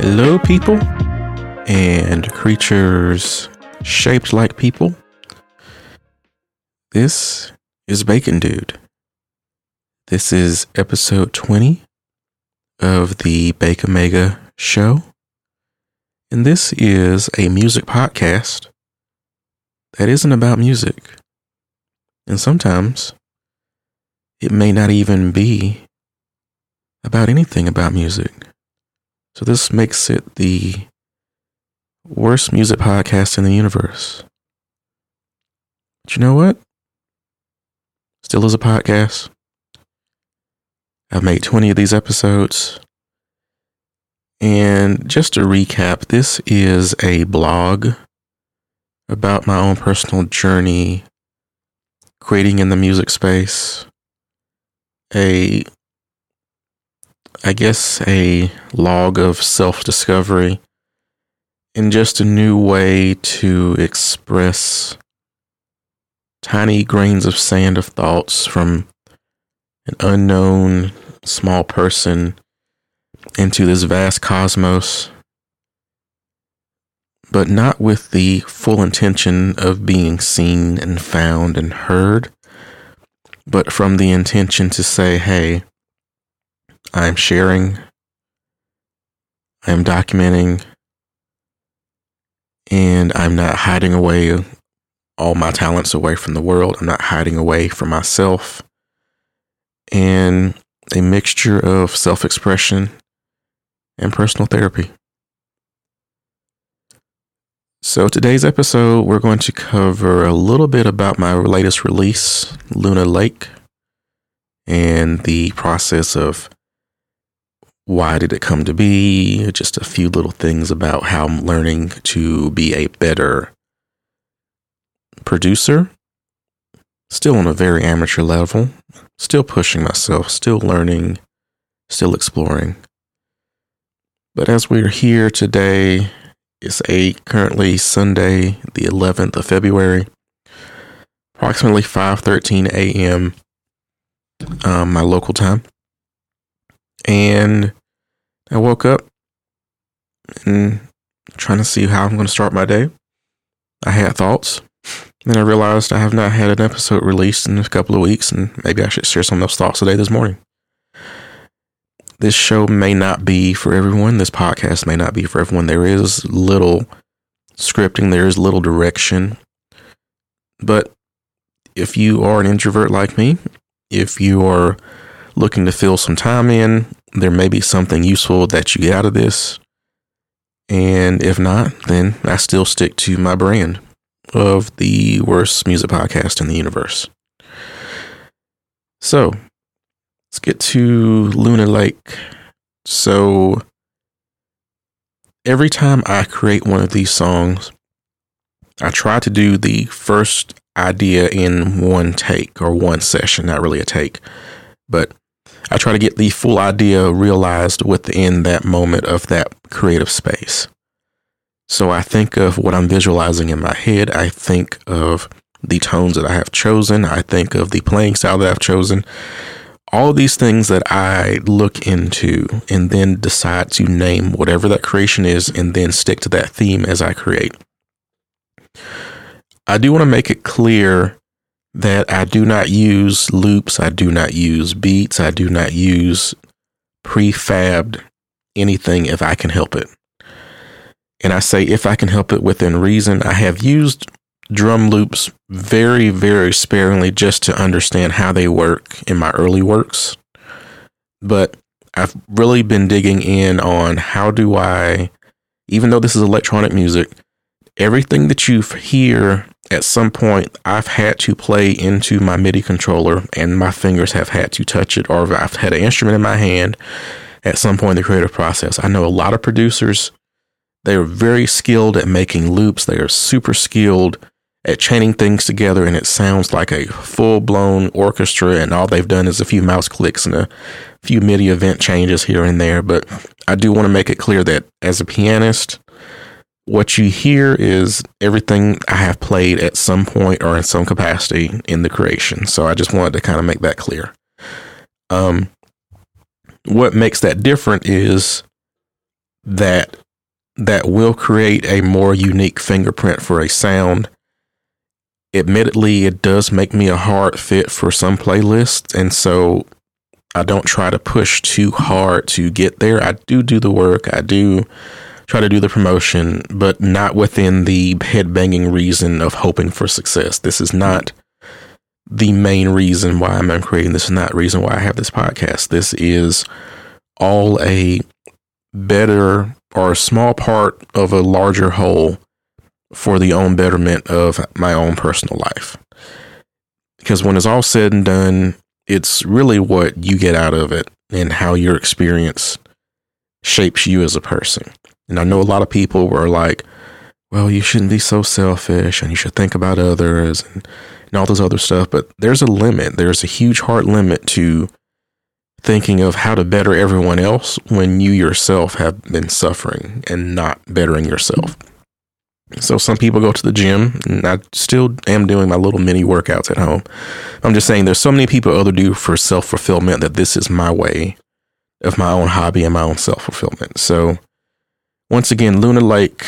Hello, people and creatures shaped like people. This is Bacon Dude. This is episode 20 of the Bacon Mega show. And this is a music podcast that isn't about music. And sometimes it may not even be about anything about music. So this makes it the worst music podcast in the universe. But you know what? Still is a podcast. I've made 20 of these episodes. And just to recap, this is a blog about my own personal journey creating in the music space. A I guess, a log of self discovery and just a new way to express tiny grains of sand of thoughts from an unknown small person into this vast cosmos, but not with the full intention of being seen and found and heard, but from the intention to say, hey, I'm sharing, I'm documenting, and I'm not hiding away all my talents away from the world. I'm not hiding away from myself. And a mixture of self expression and personal therapy. So, today's episode, we're going to cover a little bit about my latest release, Luna Lake, and the process of why did it come to be? Just a few little things about how I'm learning to be a better producer. Still on a very amateur level, still pushing myself, still learning, still exploring. But as we're here today, it's a currently Sunday, the 11th of February, approximately 5:13 a.m. Um, my local time, and I woke up and trying to see how I'm going to start my day. I had thoughts. Then I realized I have not had an episode released in a couple of weeks, and maybe I should share some of those thoughts today this morning. This show may not be for everyone. This podcast may not be for everyone. There is little scripting, there is little direction. But if you are an introvert like me, if you are looking to fill some time in, there may be something useful that you get out of this. And if not, then I still stick to my brand of the worst music podcast in the universe. So let's get to Luna Lake. So every time I create one of these songs, I try to do the first idea in one take or one session, not really a take, but I try to get the full idea realized within that moment of that creative space. So I think of what I'm visualizing in my head. I think of the tones that I have chosen. I think of the playing style that I've chosen. All these things that I look into and then decide to name whatever that creation is and then stick to that theme as I create. I do want to make it clear that I do not use loops, I do not use beats, I do not use prefabbed anything if I can help it. And I say if I can help it within reason, I have used drum loops very, very sparingly just to understand how they work in my early works. But I've really been digging in on how do I, even though this is electronic music, everything that you hear at some point I've had to play into my MIDI controller and my fingers have had to touch it, or I've had an instrument in my hand at some point in the creative process. I know a lot of producers, they are very skilled at making loops, they are super skilled at chaining things together, and it sounds like a full blown orchestra. And all they've done is a few mouse clicks and a few MIDI event changes here and there. But I do want to make it clear that as a pianist, what you hear is everything I have played at some point or in some capacity in the creation. So I just wanted to kind of make that clear. Um, what makes that different is that that will create a more unique fingerprint for a sound. Admittedly, it does make me a hard fit for some playlists, and so I don't try to push too hard to get there. I do do the work. I do try to do the promotion, but not within the headbanging reason of hoping for success. This is not the main reason why I'm creating this is not reason why I have this podcast. This is all a better or a small part of a larger whole for the own betterment of my own personal life. Because when it's all said and done, it's really what you get out of it and how your experience shapes you as a person. And I know a lot of people were like, well, you shouldn't be so selfish and you should think about others and, and all this other stuff. But there's a limit. There's a huge hard limit to thinking of how to better everyone else when you yourself have been suffering and not bettering yourself. So some people go to the gym, and I still am doing my little mini workouts at home. I'm just saying there's so many people other do for self fulfillment that this is my way of my own hobby and my own self fulfillment. So once again, Luna Lake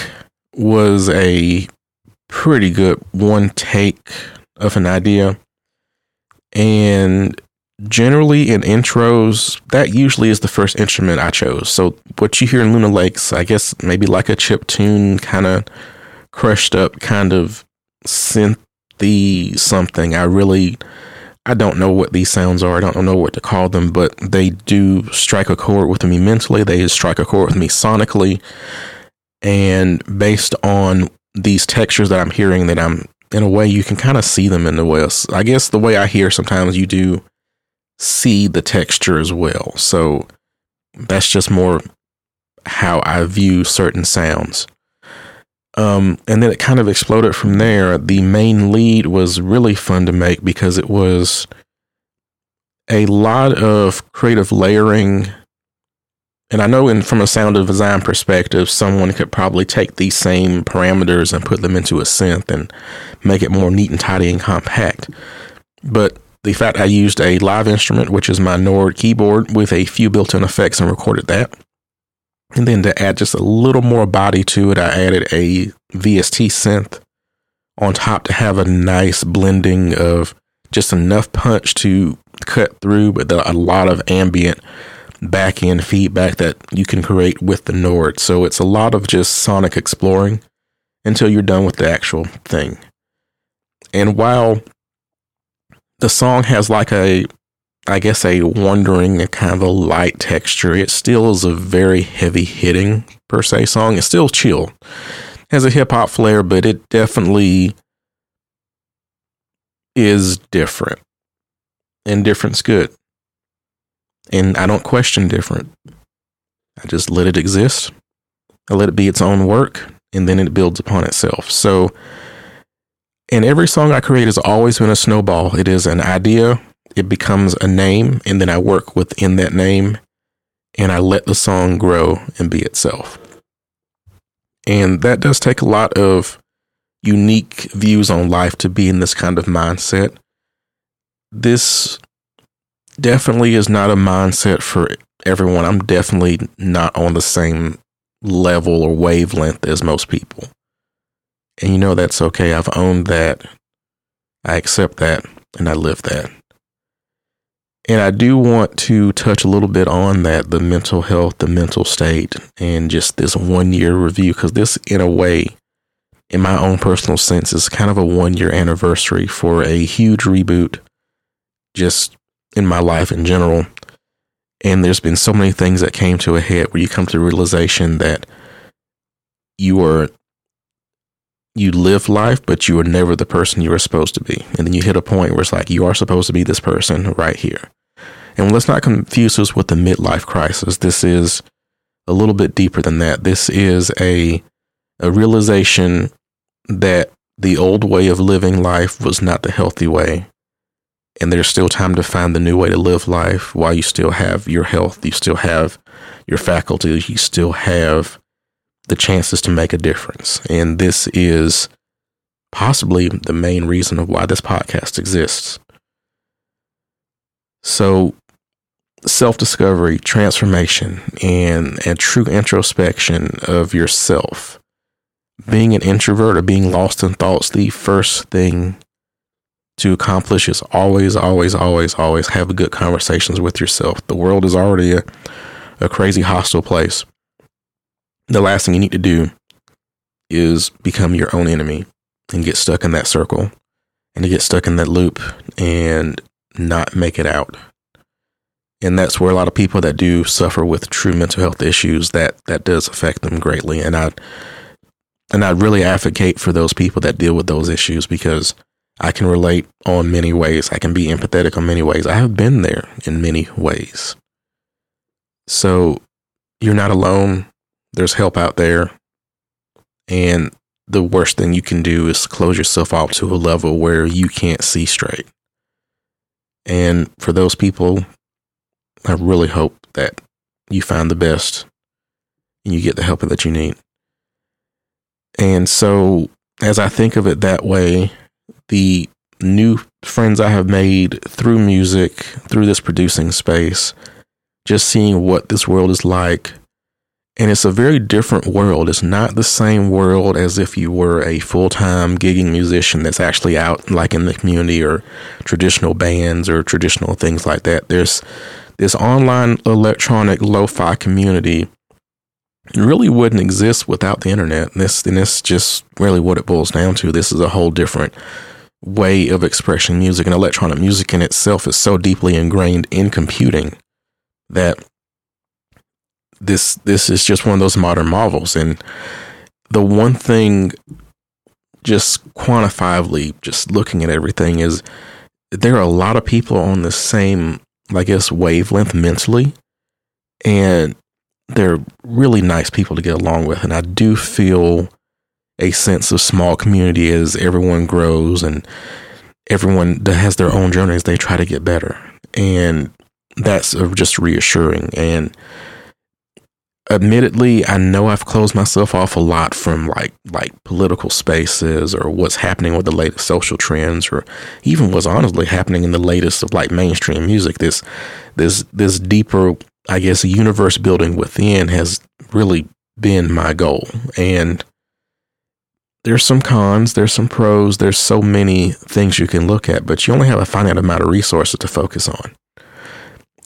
was a pretty good one take of an idea. And generally in intros, that usually is the first instrument I chose. So what you hear in Luna Lakes, I guess maybe like a chip tune, kind of crushed up, kind of synthy something. I really I don't know what these sounds are. I don't know what to call them, but they do strike a chord with me mentally. They strike a chord with me sonically. And based on these textures that I'm hearing, that I'm in a way you can kind of see them in the way. I guess the way I hear sometimes you do see the texture as well. So that's just more how I view certain sounds. Um, and then it kind of exploded from there. The main lead was really fun to make because it was a lot of creative layering. And I know, in from a sound design perspective, someone could probably take these same parameters and put them into a synth and make it more neat and tidy and compact. But the fact I used a live instrument, which is my Nord keyboard, with a few built in effects and recorded that and then to add just a little more body to it, I added a VST synth on top to have a nice blending of just enough punch to cut through, but a lot of ambient back end feedback that you can create with the Nord. So it's a lot of just sonic exploring until you're done with the actual thing. And while the song has like a I guess, a wandering, a kind of a light texture. It still is a very heavy hitting, per se, song. It's still chill. Has a hip hop flair, but it definitely is different. And different's good. And I don't question different. I just let it exist. I let it be its own work, and then it builds upon itself. So, and every song I create has always been a snowball. It is an idea it becomes a name, and then I work within that name and I let the song grow and be itself. And that does take a lot of unique views on life to be in this kind of mindset. This definitely is not a mindset for everyone. I'm definitely not on the same level or wavelength as most people. And you know, that's okay. I've owned that. I accept that and I live that. And I do want to touch a little bit on that the mental health, the mental state, and just this one year review, because this, in a way, in my own personal sense, is kind of a one year anniversary for a huge reboot just in my life in general. And there's been so many things that came to a head where you come to the realization that you are you live life, but you are never the person you are supposed to be. And then you hit a point where it's like, you are supposed to be this person right here. And let's not confuse this with the midlife crisis. This is a little bit deeper than that. This is a, a realization that the old way of living life was not the healthy way. And there's still time to find the new way to live life while you still have your health, you still have your faculties, you still have the chances to make a difference. And this is possibly the main reason of why this podcast exists. So, self discovery, transformation, and, and true introspection of yourself. Being an introvert or being lost in thoughts, the first thing to accomplish is always, always, always, always have good conversations with yourself. The world is already a, a crazy hostile place. The last thing you need to do is become your own enemy and get stuck in that circle and to get stuck in that loop and not make it out. And that's where a lot of people that do suffer with true mental health issues that that does affect them greatly. And I and I really advocate for those people that deal with those issues because I can relate on many ways. I can be empathetic on many ways. I have been there in many ways. So you're not alone. There's help out there. And the worst thing you can do is close yourself off to a level where you can't see straight. And for those people, I really hope that you find the best and you get the help that you need. And so, as I think of it that way, the new friends I have made through music, through this producing space, just seeing what this world is like. And it's a very different world. It's not the same world as if you were a full time gigging musician that's actually out like in the community or traditional bands or traditional things like that. There's this online electronic lo fi community really wouldn't exist without the internet. And this and this just really what it boils down to. This is a whole different way of expressing music and electronic music in itself is so deeply ingrained in computing that this this is just one of those modern marvels and the one thing just quantifiably just looking at everything is there are a lot of people on the same i guess wavelength mentally and they're really nice people to get along with and i do feel a sense of small community as everyone grows and everyone that has their own journeys, they try to get better. And that's uh, just reassuring. And admittedly, I know I've closed myself off a lot from like like political spaces or what's happening with the latest social trends or even what's honestly happening in the latest of like mainstream music. This this this deeper, I guess, universe building within has really been my goal. And there's some cons, there's some pros, there's so many things you can look at, but you only have a finite amount of resources to focus on.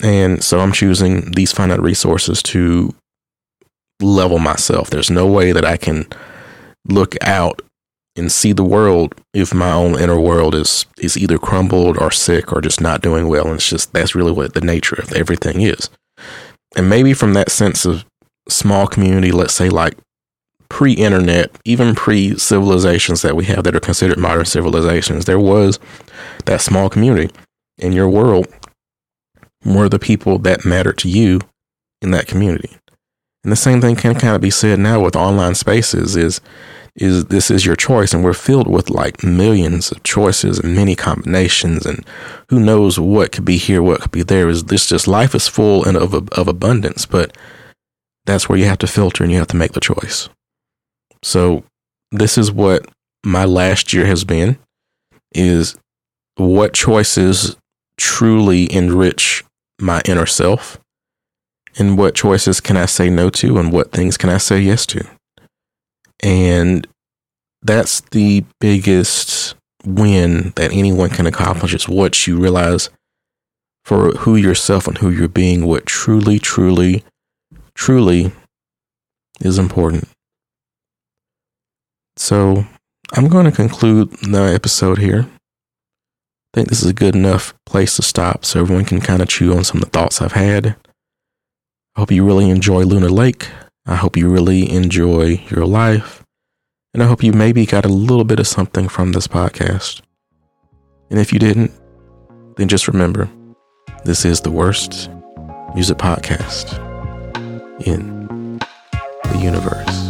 And so I'm choosing these finite resources to level myself. There's no way that I can look out and see the world if my own inner world is is either crumbled or sick or just not doing well. And it's just that's really what the nature of everything is. And maybe from that sense of small community, let's say like pre internet, even pre civilizations that we have that are considered modern civilizations, there was that small community in your world were the people that mattered to you in that community. And the same thing can kind of be said now with online spaces is is this is your choice and we're filled with like millions of choices and many combinations and who knows what could be here what could be there. Is this just life is full and of of abundance but that's where you have to filter and you have to make the choice. So this is what my last year has been is what choices truly enrich my inner self and what choices can I say no to and what things can I say yes to. And that's the biggest win that anyone can accomplish is what you realize for who yourself and who you're being, what truly, truly, truly is important. So I'm going to conclude the episode here. I think this is a good enough place to stop so everyone can kind of chew on some of the thoughts I've had. I hope you really enjoy Luna Lake. I hope you really enjoy your life. And I hope you maybe got a little bit of something from this podcast. And if you didn't, then just remember this is the worst music podcast in the universe.